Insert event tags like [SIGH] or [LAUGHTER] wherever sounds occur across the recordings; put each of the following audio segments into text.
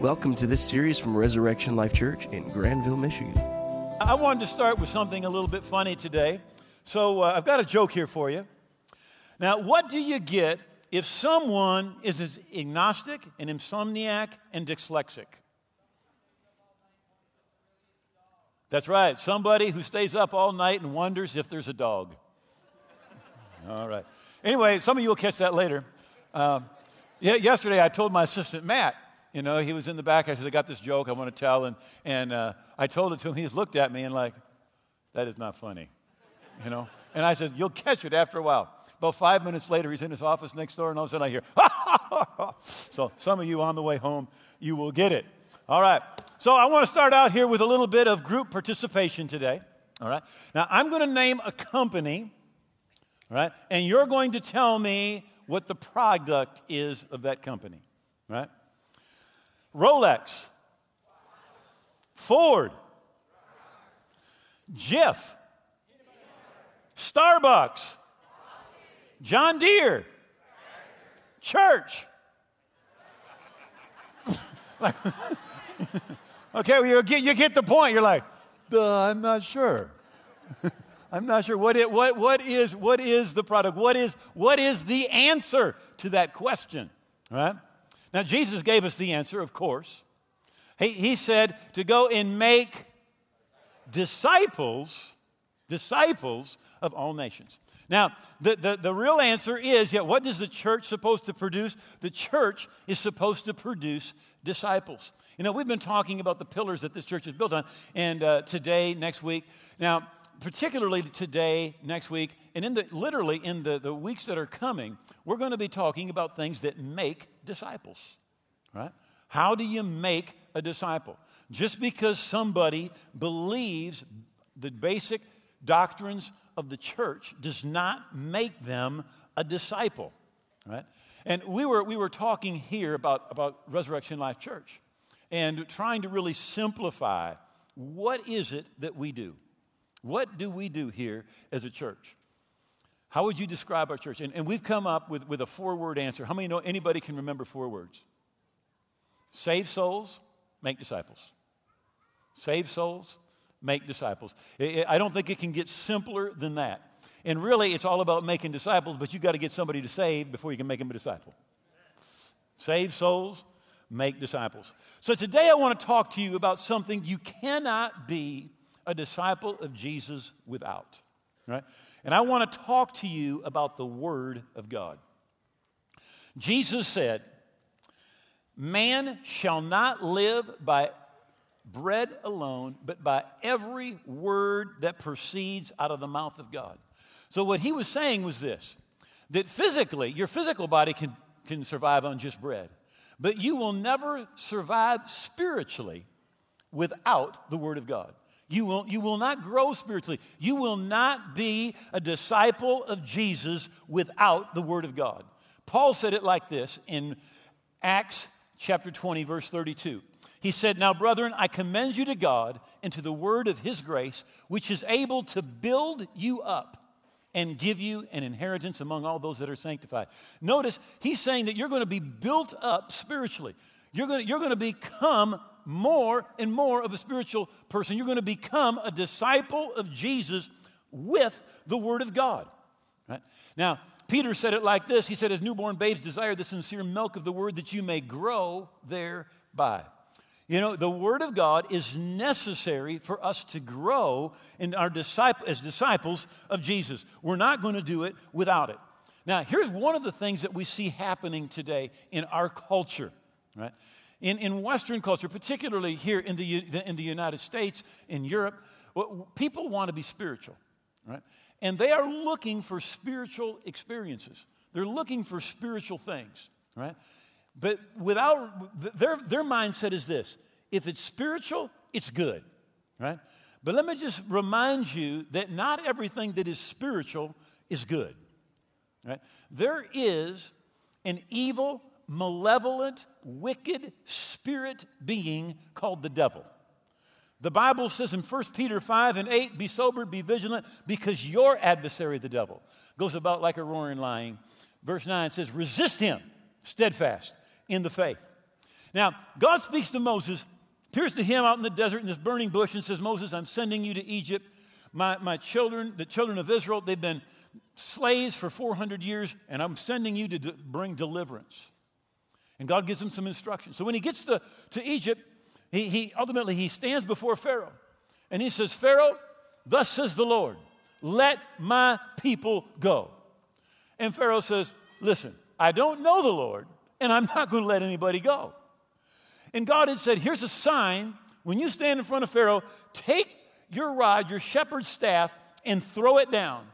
Welcome to this series from Resurrection Life Church in Grandville, Michigan. I wanted to start with something a little bit funny today. So uh, I've got a joke here for you. Now, what do you get if someone is an agnostic, an insomniac, and dyslexic? That's right, somebody who stays up all night and wonders if there's a dog. All right. Anyway, some of you will catch that later. Uh, yesterday I told my assistant Matt, you know, he was in the back. I said, I got this joke I want to tell. And, and uh, I told it to him. He just looked at me and, like, that is not funny, you know. And I said, You'll catch it after a while. About five minutes later, he's in his office next door, and all of a sudden I hear, ha, ha, ha, ha. So some of you on the way home, you will get it. All right. So I want to start out here with a little bit of group participation today. All right. Now I'm going to name a company, all right, and you're going to tell me what the product is of that company, right? Rolex, Ford, Jif, Starbucks, John Deere, church. [LAUGHS] okay, well, you, get, you get the point. You're like, I'm not sure. [LAUGHS] I'm not sure what, it, what, what, is, what is the product? What is, what is the answer to that question? Right? Now, Jesus gave us the answer, of course. He, he said to go and make disciples, disciples of all nations. Now, the, the, the real answer is yeah, what is the church supposed to produce? The church is supposed to produce disciples. You know, we've been talking about the pillars that this church is built on, and uh, today, next week. Now, particularly today, next week, and in the literally in the, the weeks that are coming, we're going to be talking about things that make disciples. Right? How do you make a disciple? Just because somebody believes the basic doctrines of the church does not make them a disciple, right? And we were, we were talking here about, about Resurrection Life Church and trying to really simplify what is it that we do? What do we do here as a church? How would you describe our church? And, and we've come up with, with a four word answer. How many know anybody can remember four words? Save souls, make disciples. Save souls, make disciples. I don't think it can get simpler than that. And really, it's all about making disciples, but you've got to get somebody to save before you can make them a disciple. Save souls, make disciples. So today I want to talk to you about something you cannot be a disciple of Jesus without. Right? And I want to talk to you about the Word of God. Jesus said, Man shall not live by bread alone, but by every word that proceeds out of the mouth of God. So, what he was saying was this that physically, your physical body can, can survive on just bread, but you will never survive spiritually without the Word of God. You will, you will not grow spiritually. You will not be a disciple of Jesus without the Word of God. Paul said it like this in Acts chapter 20, verse 32. He said, Now, brethren, I commend you to God and to the word of his grace, which is able to build you up and give you an inheritance among all those that are sanctified. Notice, he's saying that you're going to be built up spiritually. You're going, to, you're going to become more and more of a spiritual person. You're going to become a disciple of Jesus with the Word of God. Right? Now, Peter said it like this He said, As newborn babes desire the sincere milk of the Word that you may grow thereby. You know, the Word of God is necessary for us to grow in our disciple, as disciples of Jesus. We're not going to do it without it. Now, here's one of the things that we see happening today in our culture, right? In, in Western culture, particularly here in the, in the United States, in Europe, people want to be spiritual, right? And they are looking for spiritual experiences. They're looking for spiritual things, right? But without, their, their mindset is this if it's spiritual, it's good, right? But let me just remind you that not everything that is spiritual is good, right? There is an evil, malevolent, wicked spirit being called the devil. The Bible says in 1 Peter 5 and 8, be sober, be vigilant, because your adversary, the devil, goes about like a roaring lion. Verse 9 says, resist him, steadfast in the faith. Now, God speaks to Moses, appears to him out in the desert in this burning bush, and says, Moses, I'm sending you to Egypt. My, my children, the children of Israel, they've been slaves for 400 years, and I'm sending you to bring deliverance. And God gives him some instructions. So when he gets to, to Egypt, he, he ultimately he stands before Pharaoh and he says, Pharaoh, thus says the Lord, let my people go. And Pharaoh says, Listen, I don't know the Lord, and I'm not going to let anybody go. And God had said, Here's a sign. When you stand in front of Pharaoh, take your rod, your shepherd's staff, and throw it down.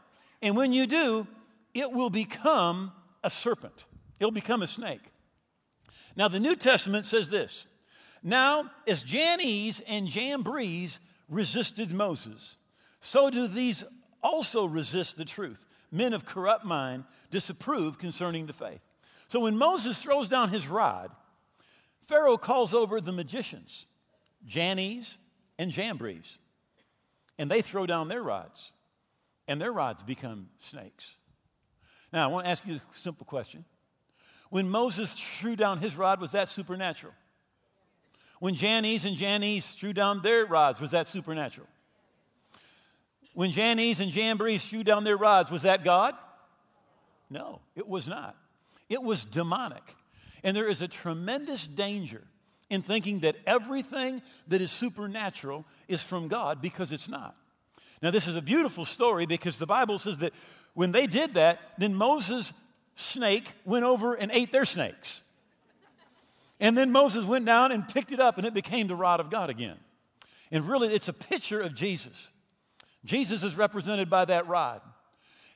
And when you do, it will become a serpent, it'll become a snake. Now, the New Testament says this Now, as Jannes and Jambres resisted Moses, so do these also resist the truth. Men of corrupt mind disapprove concerning the faith. So when Moses throws down his rod, Pharaoh calls over the magicians, Jannes and Jambres, and they throw down their rods, and their rods become snakes. Now, I want to ask you a simple question. When Moses threw down his rod, was that supernatural? When Jannes and Jannes threw down their rods, was that supernatural? When Jannes and Jambres threw down their rods, was that God? No, it was not. It was demonic. And there is a tremendous danger in thinking that everything that is supernatural is from God because it's not. Now, this is a beautiful story because the Bible says that when they did that, then Moses' snake went over and ate their snakes. And then Moses went down and picked it up, and it became the rod of God again. And really, it's a picture of Jesus. Jesus is represented by that rod.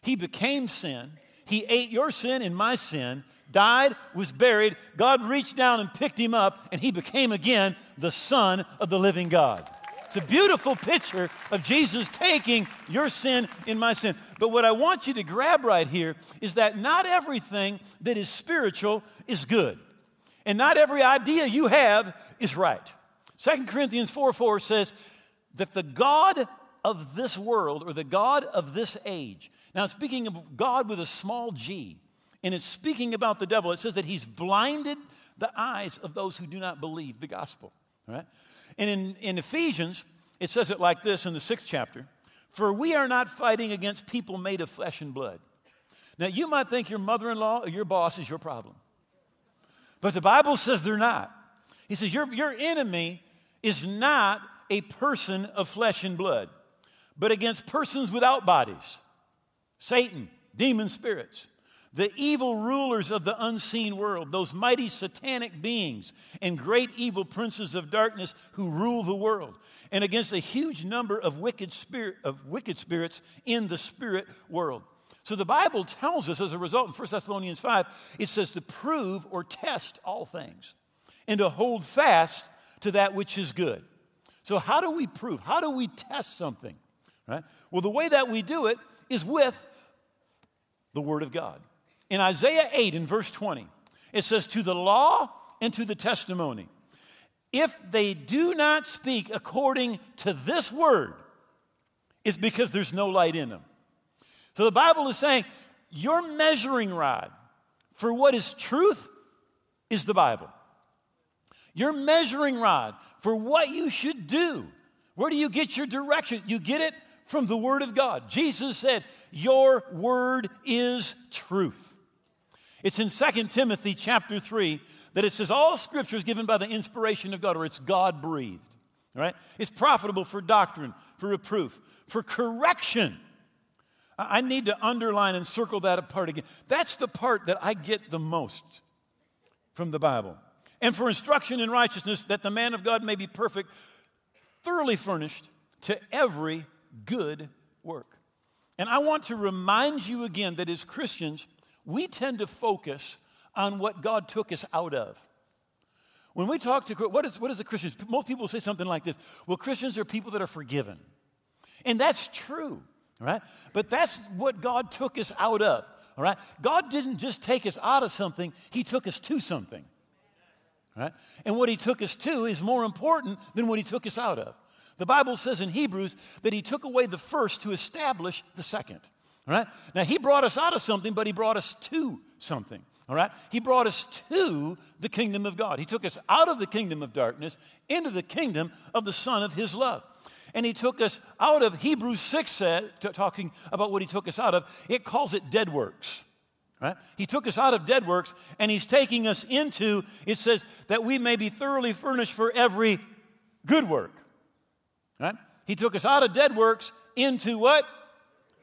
He became sin. He ate your sin and my sin, died, was buried. God reached down and picked him up, and he became again the Son of the living God. It's a beautiful picture of Jesus taking your sin in my sin. But what I want you to grab right here is that not everything that is spiritual is good. And not every idea you have is right. 2 Corinthians 4 4 says that the God of this world or the God of this age, now speaking of God with a small g, and it's speaking about the devil, it says that he's blinded the eyes of those who do not believe the gospel. Right? And in, in Ephesians, it says it like this in the sixth chapter For we are not fighting against people made of flesh and blood. Now, you might think your mother in law or your boss is your problem, but the Bible says they're not. He says, Your, your enemy is not a person of flesh and blood, but against persons without bodies Satan, demon spirits the evil rulers of the unseen world, those mighty satanic beings and great evil princes of darkness who rule the world, and against a huge number of wicked, spirit, of wicked spirits in the spirit world. So the Bible tells us as a result in 1 Thessalonians 5, it says to prove or test all things and to hold fast to that which is good. So, how do we prove? How do we test something? Right? Well, the way that we do it is with the Word of God. In Isaiah 8, in verse 20, it says, To the law and to the testimony. If they do not speak according to this word, it's because there's no light in them. So the Bible is saying, Your measuring rod for what is truth is the Bible. Your measuring rod for what you should do. Where do you get your direction? You get it from the Word of God. Jesus said, Your Word is truth. It's in 2 Timothy chapter 3 that it says all scripture is given by the inspiration of God, or it's God breathed. Right? It's profitable for doctrine, for reproof, for correction. I need to underline and circle that apart again. That's the part that I get the most from the Bible. And for instruction in righteousness, that the man of God may be perfect, thoroughly furnished to every good work. And I want to remind you again that as Christians, we tend to focus on what God took us out of. When we talk to, what is, what is a Christian? Most people say something like this Well, Christians are people that are forgiven. And that's true, right? But that's what God took us out of, all right? God didn't just take us out of something, He took us to something, right? And what He took us to is more important than what He took us out of. The Bible says in Hebrews that He took away the first to establish the second. Right? Now, he brought us out of something, but he brought us to something. All right? He brought us to the kingdom of God. He took us out of the kingdom of darkness into the kingdom of the Son of His love. And He took us out of, Hebrews 6 said, t- talking about what He took us out of, it calls it dead works. Right? He took us out of dead works and He's taking us into, it says, that we may be thoroughly furnished for every good work. Right? He took us out of dead works into what?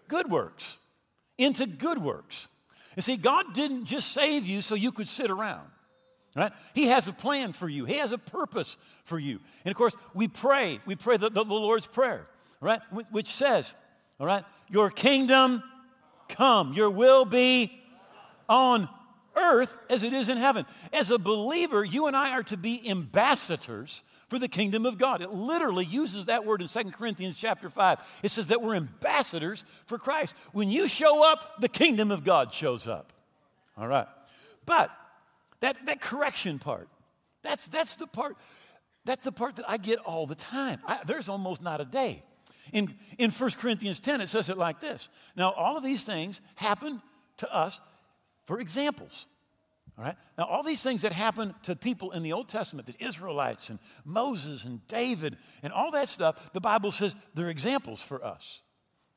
Good works. Into good works. You see, God didn't just save you so you could sit around. Right? He has a plan for you. He has a purpose for you. And of course, we pray. We pray the, the, the Lord's Prayer, right? Which says, all right, your kingdom come, your will be on earth as it is in heaven. As a believer, you and I are to be ambassadors for the kingdom of God. It literally uses that word in 2 Corinthians chapter 5. It says that we're ambassadors for Christ. When you show up, the kingdom of God shows up. All right. But that, that correction part, that's, that's the part, that's the part that I get all the time. I, there's almost not a day. In, in 1 Corinthians 10, it says it like this. Now, all of these things happen to us for examples. All right? Now, all these things that happened to people in the Old Testament, the Israelites and Moses and David and all that stuff, the Bible says they're examples for us.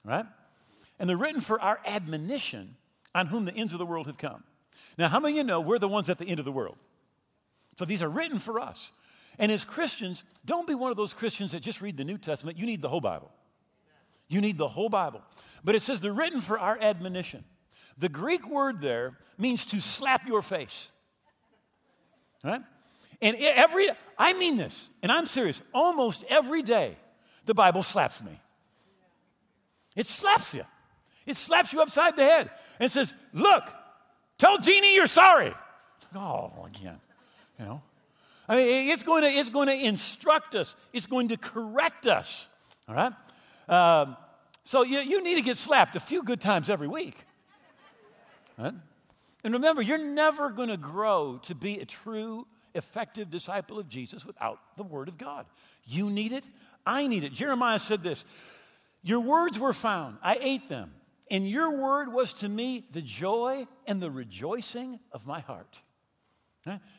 Right? And they're written for our admonition on whom the ends of the world have come. Now, how many of you know we're the ones at the end of the world? So these are written for us. And as Christians, don't be one of those Christians that just read the New Testament. You need the whole Bible. You need the whole Bible. But it says they're written for our admonition. The Greek word there means to slap your face. Right? And every, I mean this, and I'm serious, almost every day, the Bible slaps me. It slaps you. It slaps you upside the head and says, Look, tell Jeannie you're sorry. Oh, again, you know. I mean, it's going to, it's going to instruct us, it's going to correct us, all right? Um, so you, you need to get slapped a few good times every week. Right? And remember, you're never going to grow to be a true, effective disciple of Jesus without the Word of God. You need it. I need it. Jeremiah said this Your words were found, I ate them, and your word was to me the joy and the rejoicing of my heart.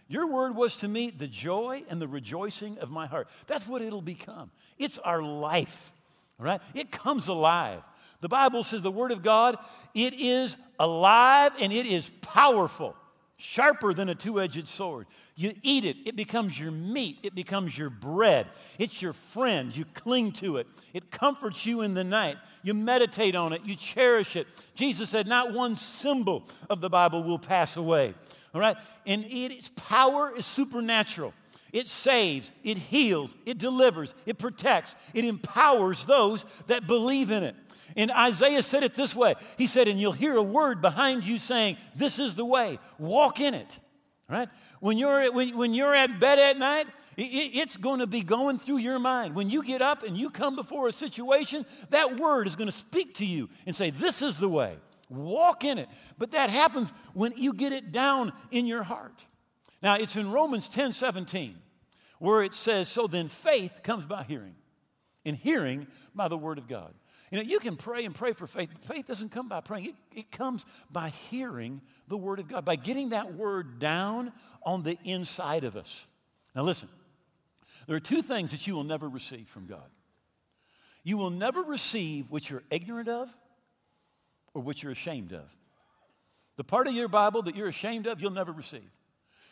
Your word was to me the joy and the rejoicing of my heart. That's what it'll become. It's our life, right? It comes alive. The Bible says the Word of God, it is alive and it is powerful, sharper than a two edged sword. You eat it, it becomes your meat, it becomes your bread. It's your friend, you cling to it. It comforts you in the night. You meditate on it, you cherish it. Jesus said, Not one symbol of the Bible will pass away. All right? And its power is supernatural. It saves, it heals, it delivers, it protects, it empowers those that believe in it. And Isaiah said it this way He said, And you'll hear a word behind you saying, This is the way, walk in it. Right? When you're, when, when you're at bed at night, it, it's going to be going through your mind. When you get up and you come before a situation, that word is going to speak to you and say, This is the way, walk in it. But that happens when you get it down in your heart. Now, it's in Romans 10 17 where it says, So then faith comes by hearing, and hearing by the word of God. You know, you can pray and pray for faith. but Faith doesn't come by praying, it, it comes by hearing the Word of God, by getting that Word down on the inside of us. Now, listen, there are two things that you will never receive from God. You will never receive what you're ignorant of or what you're ashamed of. The part of your Bible that you're ashamed of, you'll never receive.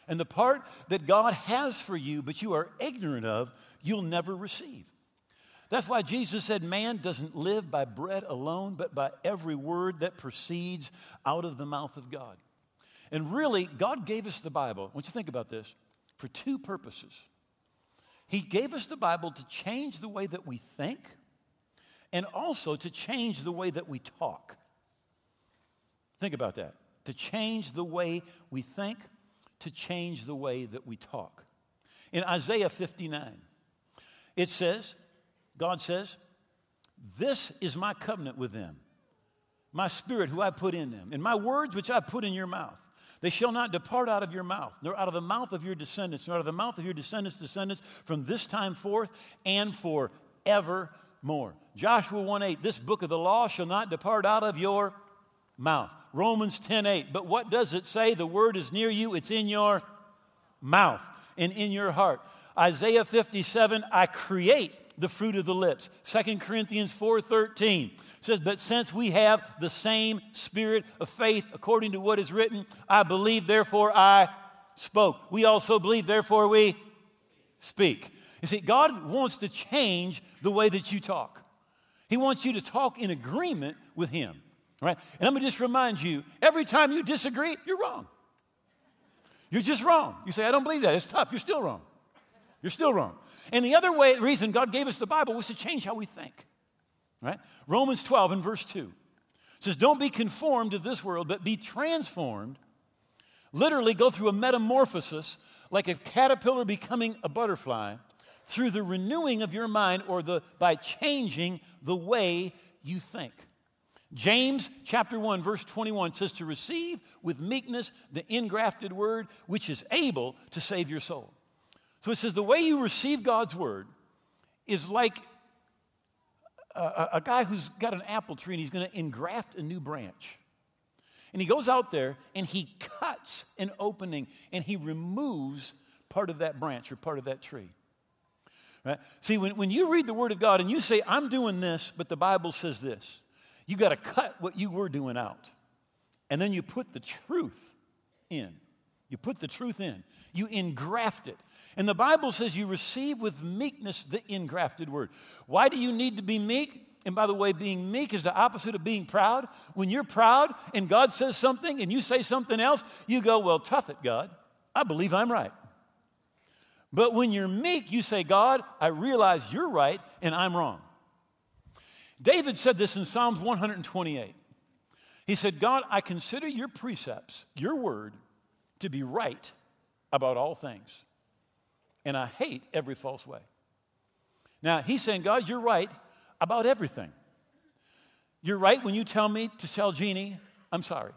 And the part that God has for you, but you are ignorant of, you'll never receive. That's why Jesus said, Man doesn't live by bread alone, but by every word that proceeds out of the mouth of God. And really, God gave us the Bible, I want you to think about this, for two purposes. He gave us the Bible to change the way that we think and also to change the way that we talk. Think about that. To change the way we think, to change the way that we talk. In Isaiah 59, it says, God says, This is my covenant with them, my spirit who I put in them, and my words which I put in your mouth. They shall not depart out of your mouth, nor out of the mouth of your descendants, nor out of the mouth of your descendants' descendants from this time forth and forevermore. Joshua 1 8, this book of the law shall not depart out of your mouth. Romans 10:8. But what does it say? The word is near you, it's in your mouth and in your heart. Isaiah 57, I create the fruit of the lips. 2 Corinthians 4:13 says, "But since we have the same spirit of faith according to what is written, I believe therefore I spoke. We also believe therefore we speak." You see, God wants to change the way that you talk. He wants you to talk in agreement with him, right? And let me just remind you, every time you disagree, you're wrong. You're just wrong. You say, "I don't believe that." It's tough. You're still wrong. You're still wrong. And the other way, the reason God gave us the Bible was to change how we think. Right? Romans 12 and verse 2 says, Don't be conformed to this world, but be transformed. Literally, go through a metamorphosis like a caterpillar becoming a butterfly through the renewing of your mind or the, by changing the way you think. James chapter 1 verse 21 says to receive with meekness the ingrafted word which is able to save your soul. So it says the way you receive God's word is like a, a guy who's got an apple tree and he's going to engraft a new branch. And he goes out there and he cuts an opening and he removes part of that branch or part of that tree. Right? See, when, when you read the Word of God and you say, I'm doing this, but the Bible says this, you got to cut what you were doing out. And then you put the truth in. You put the truth in. You engraft it. And the Bible says you receive with meekness the engrafted word. Why do you need to be meek? And by the way, being meek is the opposite of being proud. When you're proud and God says something and you say something else, you go, Well, tough it, God. I believe I'm right. But when you're meek, you say, God, I realize you're right and I'm wrong. David said this in Psalms 128. He said, God, I consider your precepts, your word, to be right about all things and I hate every false way. Now, he's saying, God, you're right about everything. You're right when you tell me to tell Jeannie, I'm sorry.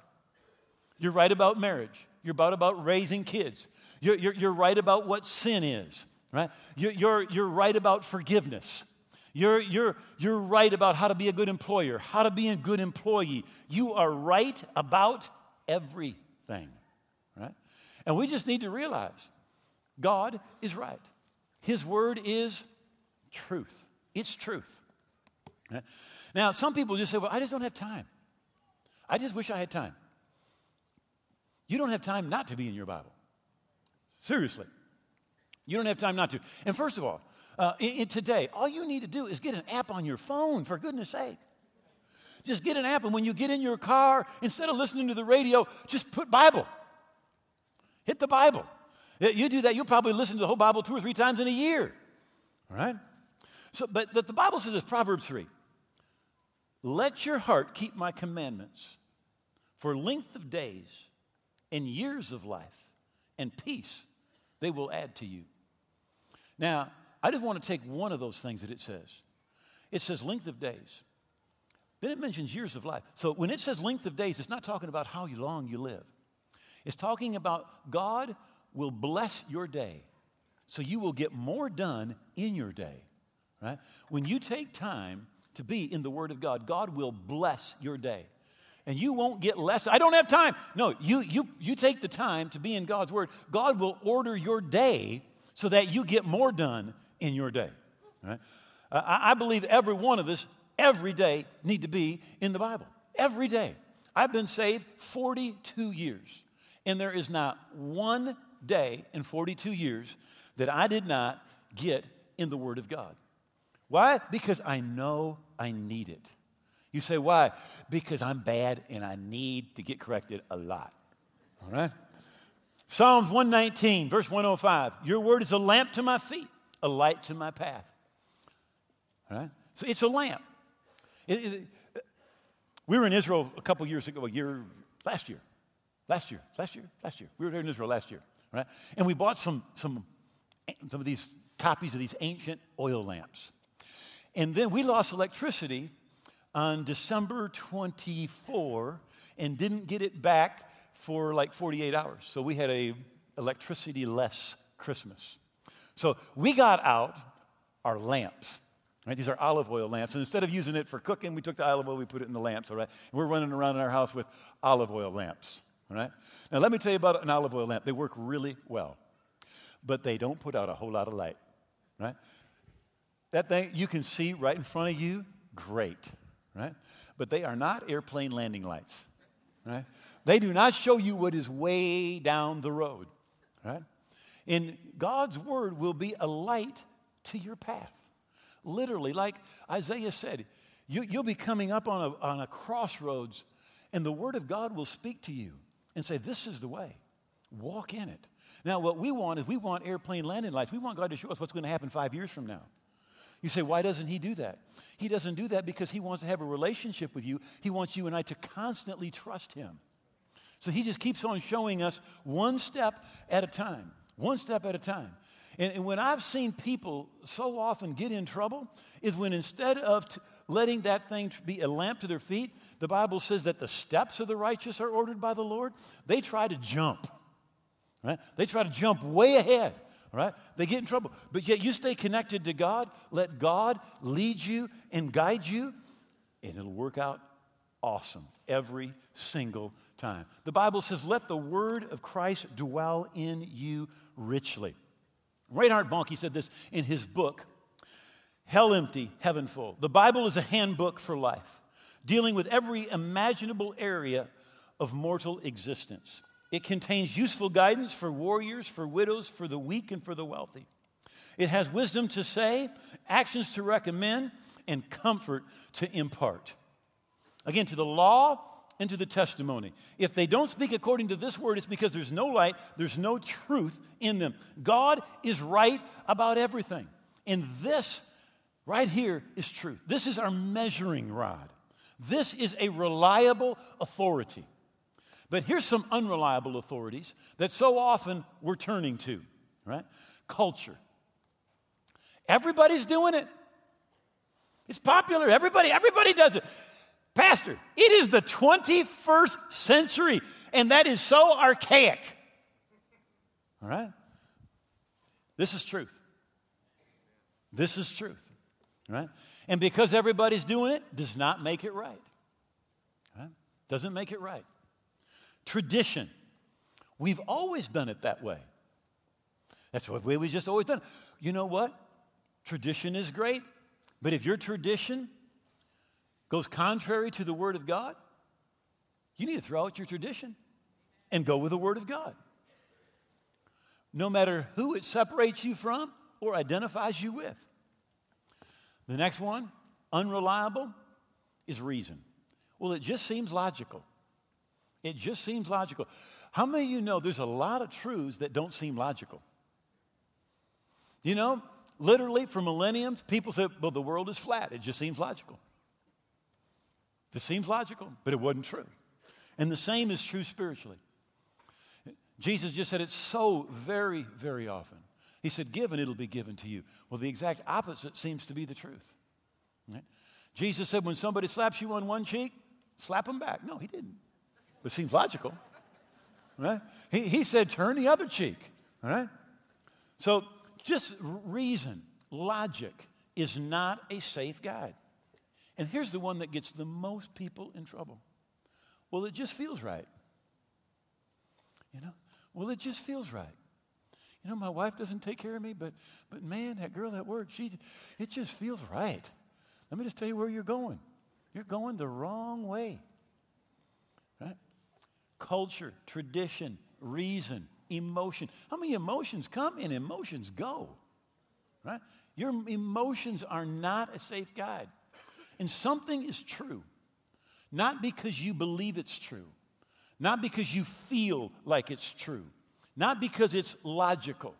You're right about marriage. You're about, about raising kids. You're, you're, you're right about what sin is, right? You're, you're, you're right about forgiveness. You're, you're, you're right about how to be a good employer, how to be a good employee. You are right about everything, right? And we just need to realize God is right. His word is truth. It's truth. Now, some people just say, well, I just don't have time. I just wish I had time. You don't have time not to be in your Bible. Seriously. You don't have time not to. And first of all, uh, in, in today, all you need to do is get an app on your phone, for goodness sake. Just get an app, and when you get in your car, instead of listening to the radio, just put Bible. Hit the Bible. You do that, you'll probably listen to the whole Bible two or three times in a year. All right? So, but the, the Bible says this, Proverbs 3. Let your heart keep my commandments for length of days and years of life and peace they will add to you. Now, I just want to take one of those things that it says. It says length of days. Then it mentions years of life. So when it says length of days, it's not talking about how long you live. It's talking about God will bless your day so you will get more done in your day, right? When you take time to be in the Word of God, God will bless your day. And you won't get less. I don't have time. No, you, you, you take the time to be in God's Word. God will order your day so that you get more done in your day. Right? Uh, I, I believe every one of us, every day, need to be in the Bible. Every day. I've been saved 42 years, and there is not one day in 42 years that I did not get in the Word of God. Why? Because I know I need it. You say, why? Because I'm bad and I need to get corrected a lot. All right? Psalms 119, verse 105 Your word is a lamp to my feet, a light to my path. All right? So it's a lamp. It, it, we were in Israel a couple years ago, a year, last year. Last year, last year, last year. We were there in Israel last year right? And we bought some, some, some of these copies of these ancient oil lamps. And then we lost electricity on December 24 and didn't get it back for like 48 hours. So we had a electricity less Christmas. So we got out our lamps Right? These are olive oil lamps. And instead of using it for cooking, we took the olive oil, we put it in the lamps, all right? And we're running around in our house with olive oil lamps, all right? Now, let me tell you about an olive oil lamp. They work really well, but they don't put out a whole lot of light, right? That thing you can see right in front of you, great, right? But they are not airplane landing lights, right? They do not show you what is way down the road, right? And God's word will be a light to your path. Literally, like Isaiah said, you, will be coming up on a, on a crossroads, and the word of God will speak to you and say, This is the way. Walk in it. Now, what we want is we want airplane landing lights. We want God to show us what's going to happen five years from now. You say, why doesn't he do that? He doesn't do that because he wants to have a relationship with you. He wants you and I to constantly trust him. So he just keeps on showing us one step at a time, one step at a time. And, and when I've seen people so often get in trouble, is when instead of t- letting that thing be a lamp to their feet, the Bible says that the steps of the righteous are ordered by the Lord. They try to jump, right? They try to jump way ahead, right? They get in trouble. But yet you stay connected to God, let God lead you and guide you, and it'll work out awesome every single time. The Bible says, let the word of Christ dwell in you richly. Reinhard Bonnke said this in his book, Hell Empty, Heaven Full. The Bible is a handbook for life, dealing with every imaginable area of mortal existence. It contains useful guidance for warriors, for widows, for the weak, and for the wealthy. It has wisdom to say, actions to recommend, and comfort to impart. Again, to the law and to the testimony. If they don't speak according to this word, it's because there's no light, there's no truth in them. God is right about everything. And this right here is truth. This is our measuring rod. This is a reliable authority. But here's some unreliable authorities that so often we're turning to, right? Culture. Everybody's doing it. It's popular. Everybody, everybody does it. Pastor, it is the 21st century, and that is so archaic. All right? This is truth. This is truth. Right? And because everybody's doing it, does not make it right. right? Doesn't make it right. Tradition. We've always done it that way. That's the way we've just always done it. You know what? Tradition is great, but if your tradition goes contrary to the Word of God, you need to throw out your tradition and go with the Word of God. No matter who it separates you from or identifies you with. The next one, unreliable, is reason. Well, it just seems logical. It just seems logical. How many of you know there's a lot of truths that don't seem logical? You know, literally for millenniums, people said, well, the world is flat. It just seems logical. This seems logical, but it wasn't true. And the same is true spiritually. Jesus just said it so very, very often. He said, Give and it'll be given to you. Well, the exact opposite seems to be the truth. Right? Jesus said, When somebody slaps you on one cheek, slap them back. No, he didn't. But it seems logical. Right? He, he said, Turn the other cheek. All right? So just reason, logic is not a safe guide. And here's the one that gets the most people in trouble. Well, it just feels right. You know? Well, it just feels right. You know, my wife doesn't take care of me, but but man, that girl at work, she it just feels right. Let me just tell you where you're going. You're going the wrong way. Right? Culture, tradition, reason, emotion. How many emotions come and emotions go? Right? Your emotions are not a safe guide and something is true, not because you believe it's true, not because you feel like it's true, not because it's logical,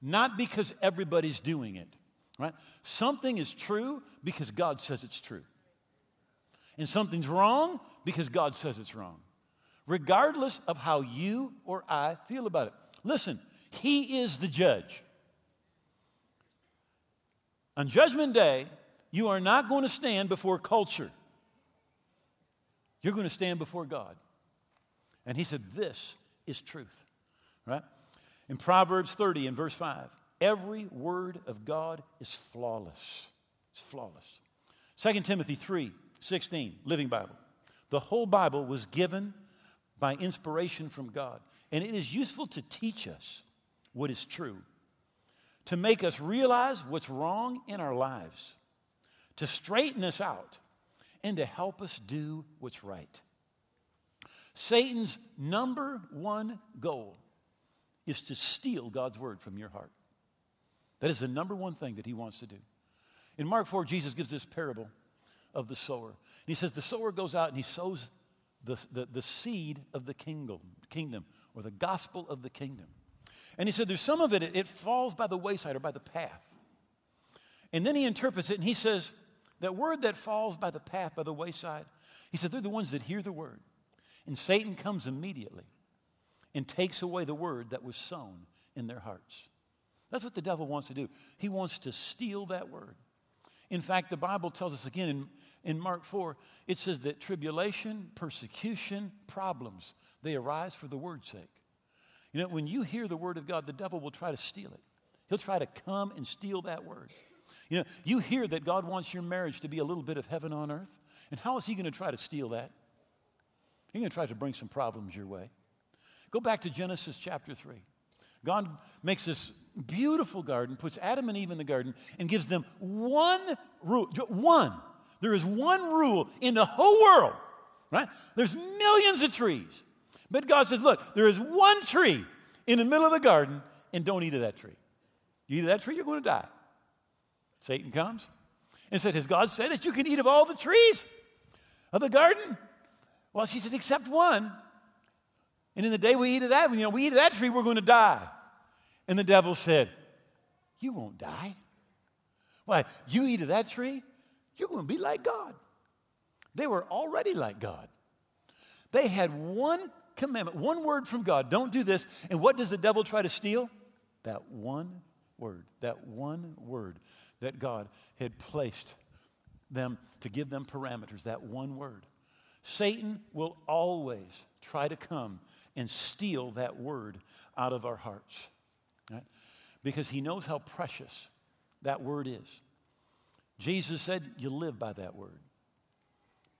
not because everybody's doing it, right? Something is true because God says it's true. And something's wrong because God says it's wrong, regardless of how you or I feel about it. Listen, He is the judge. On Judgment Day, you are not going to stand before culture. You're going to stand before God. And he said, This is truth. Right? In Proverbs 30 and verse 5, every word of God is flawless. It's flawless. 2 Timothy 3 16, Living Bible. The whole Bible was given by inspiration from God, and it is useful to teach us what is true, to make us realize what's wrong in our lives, to straighten us out, and to help us do what's right. Satan's number one goal is to steal God's word from your heart. That is the number one thing that he wants to do. In Mark 4, Jesus gives this parable of the sower. And he says, The sower goes out and he sows the, the, the seed of the kingdom, kingdom, or the gospel of the kingdom. And he said, There's some of it, it falls by the wayside or by the path. And then he interprets it and he says, That word that falls by the path, by the wayside, he said, They're the ones that hear the word. And Satan comes immediately and takes away the word that was sown in their hearts. That's what the devil wants to do. He wants to steal that word. In fact, the Bible tells us again in, in Mark 4, it says that tribulation, persecution, problems, they arise for the word's sake. You know, when you hear the word of God, the devil will try to steal it. He'll try to come and steal that word. You know, you hear that God wants your marriage to be a little bit of heaven on earth, and how is he going to try to steal that? He's going to try to bring some problems your way. Go back to Genesis chapter 3. God makes this beautiful garden, puts Adam and Eve in the garden, and gives them one rule. One. There is one rule in the whole world, right? There's millions of trees. But God says, look, there is one tree in the middle of the garden, and don't eat of that tree. You eat of that tree, you're going to die. Satan comes and said, Has God said that you can eat of all the trees of the garden? Well, she said, Except one. And in the day we eat of that, you know, we eat of that tree, we're going to die. And the devil said, You won't die. Why? You eat of that tree, you're going to be like God. They were already like God. They had one commandment, one word from God don't do this. And what does the devil try to steal? That one word, that one word that God had placed them to give them parameters, that one word. Satan will always try to come and steal that word out of our hearts right? because he knows how precious that word is. Jesus said, You live by that word.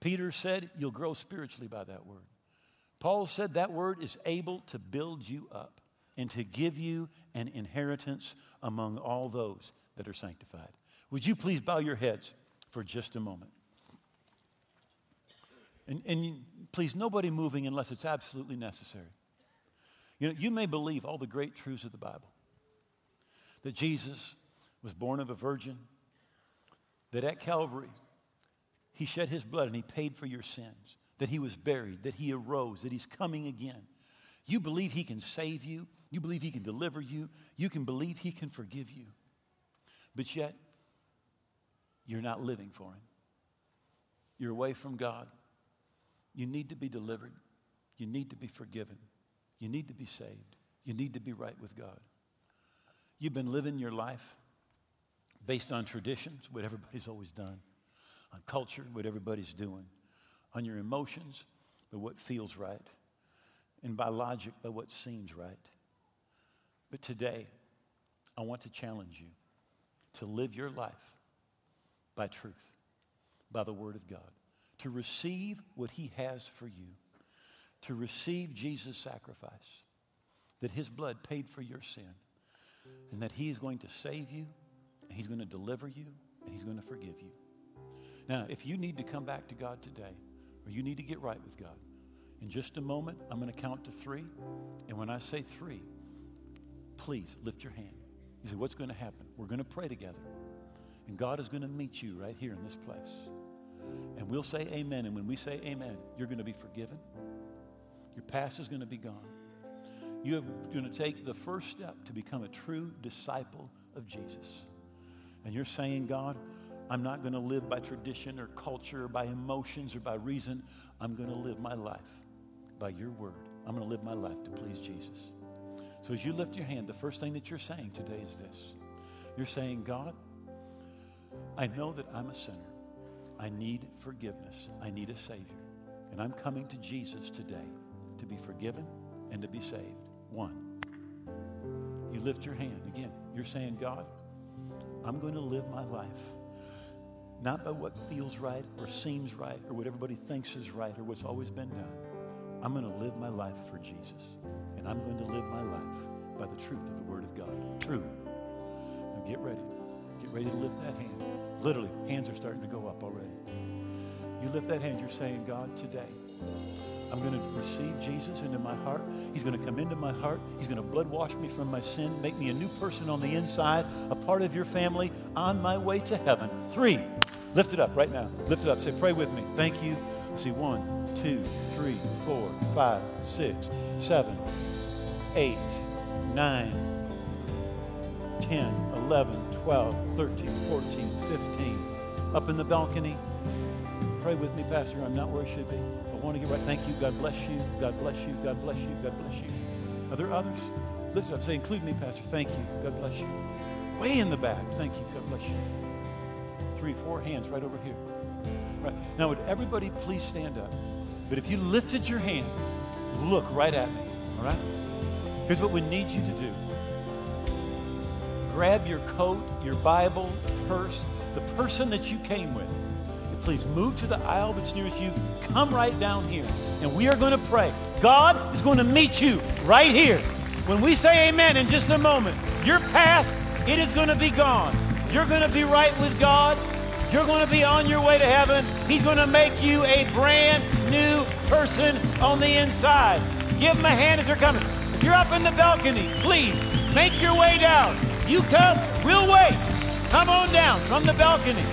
Peter said, You'll grow spiritually by that word. Paul said that word is able to build you up and to give you an inheritance among all those that are sanctified. Would you please bow your heads for just a moment? And, and please, nobody moving unless it's absolutely necessary. You know, you may believe all the great truths of the Bible that Jesus was born of a virgin, that at Calvary, he shed his blood and he paid for your sins, that he was buried, that he arose, that he's coming again. You believe he can save you, you believe he can deliver you, you can believe he can forgive you. But yet, you're not living for him. You're away from God. You need to be delivered. You need to be forgiven. You need to be saved. You need to be right with God. You've been living your life based on traditions, what everybody's always done, on culture, what everybody's doing, on your emotions, by what feels right, and by logic, by what seems right. But today, I want to challenge you to live your life by truth, by the Word of God, to receive what He has for you, to receive Jesus' sacrifice, that His blood paid for your sin and that He is going to save you, He's going to deliver you, and He's going to forgive you. Now, if you need to come back to God today, or you need to get right with God, in just a moment, I'm going to count to three. And when I say three, please lift your hand. You say, What's going to happen? We're going to pray together. And God is going to meet you right here in this place. And we'll say amen. And when we say amen, you're going to be forgiven. Your past is going to be gone you are going to take the first step to become a true disciple of Jesus. And you're saying, God, I'm not going to live by tradition or culture or by emotions or by reason. I'm going to live my life by your word. I'm going to live my life to please Jesus. So as you lift your hand, the first thing that you're saying today is this You're saying, God, I know that I'm a sinner. I need forgiveness. I need a Savior. And I'm coming to Jesus today to be forgiven and to be saved. One. You lift your hand. Again, you're saying, God, I'm going to live my life not by what feels right or seems right or what everybody thinks is right or what's always been done. I'm going to live my life for Jesus. And I'm going to live my life by the truth of the Word of God. True. Now get ready. Get ready to lift that hand. Literally, hands are starting to go up already. You lift that hand, you're saying, God, today, I'm going to receive Jesus into my heart. He's going to come into my heart. He's going to blood wash me from my sin, make me a new person on the inside, a part of your family on my way to heaven. Three, lift it up right now. Lift it up. Say, pray with me. Thank you. See, one, two, three, four, five, six, seven, eight, nine, 10, 11, 12, 13, 14, 15. Up in the balcony. Pray with me, Pastor. I'm not where I should be. I want to get right. Thank you. God bless you. God bless you. God bless you. God bless you. Are there others? Listen up. Say, include me, Pastor. Thank you. God bless you. Way in the back. Thank you. God bless you. Three, four hands right over here. Right. Now, would everybody please stand up? But if you lifted your hand, look right at me. All right? Here's what we need you to do grab your coat, your Bible, purse, the person that you came with. Please move to the aisle that's nearest you. Come right down here. And we are going to pray. God is going to meet you right here. When we say amen in just a moment, your past, it is going to be gone. You're going to be right with God. You're going to be on your way to heaven. He's going to make you a brand new person on the inside. Give them a hand as they're coming. If you're up in the balcony, please make your way down. You come, we'll wait. Come on down from the balcony.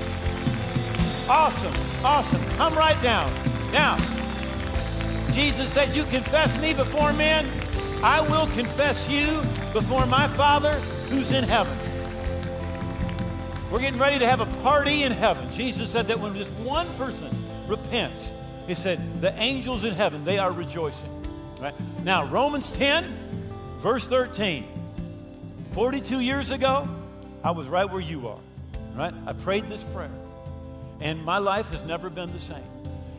Awesome, awesome. Come right down. Now, Jesus said, You confess me before men, I will confess you before my Father who's in heaven. We're getting ready to have a party in heaven. Jesus said that when just one person repents, he said, the angels in heaven, they are rejoicing. Right? Now, Romans 10, verse 13. 42 years ago, I was right where you are. Right? I prayed this prayer. And my life has never been the same.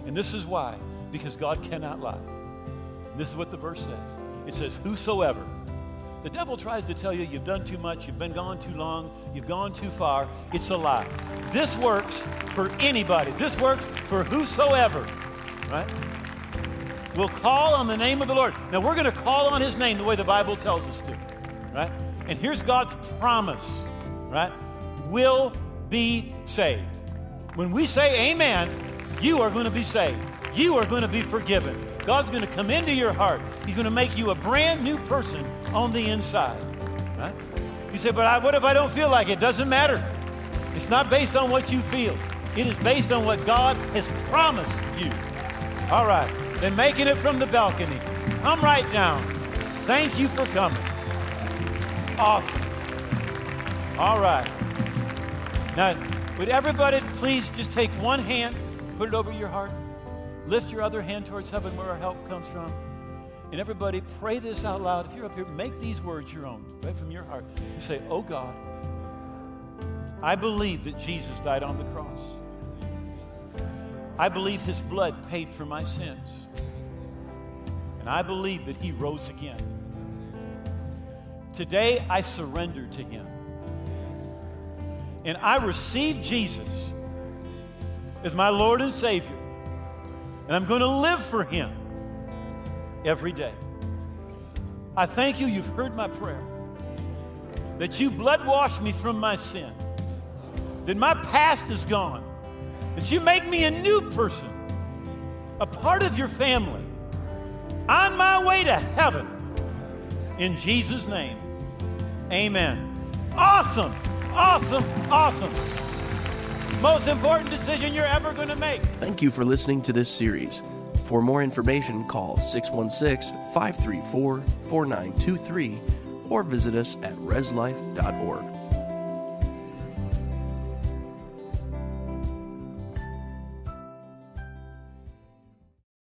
And this is why. Because God cannot lie. This is what the verse says. It says, Whosoever. The devil tries to tell you you've done too much, you've been gone too long, you've gone too far. It's a lie. This works for anybody. This works for whosoever. Right? We'll call on the name of the Lord. Now we're going to call on his name the way the Bible tells us to. Right? And here's God's promise. Right? Will be saved. When we say amen, you are going to be saved. You are going to be forgiven. God's going to come into your heart. He's going to make you a brand new person on the inside. Right? You say, but I, what if I don't feel like it? Doesn't matter. It's not based on what you feel. It is based on what God has promised you. All right. Then making it from the balcony. Come right down. Thank you for coming. Awesome. All right. Now, would everybody please just take one hand, put it over your heart, lift your other hand towards heaven where our help comes from, and everybody pray this out loud. If you're up here, make these words your own, right from your heart. You say, Oh God, I believe that Jesus died on the cross. I believe his blood paid for my sins. And I believe that he rose again. Today I surrender to him. And I receive Jesus as my Lord and Savior. And I'm going to live for him every day. I thank you, you've heard my prayer. That you blood washed me from my sin. That my past is gone. That you make me a new person, a part of your family, on my way to heaven. In Jesus' name, amen. Awesome, awesome, awesome. Most important decision you're ever going to make. Thank you for listening to this series. For more information, call 616 534 4923 or visit us at reslife.org.